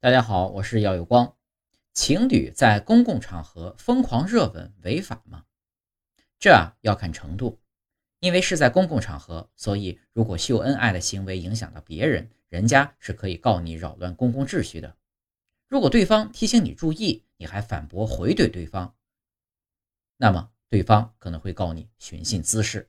大家好，我是耀有光。情侣在公共场合疯狂热吻违法吗？这要看程度，因为是在公共场合，所以如果秀恩爱的行为影响到别人，人家是可以告你扰乱公共秩序的。如果对方提醒你注意，你还反驳回怼对方。那么对方可能会告你寻衅滋事。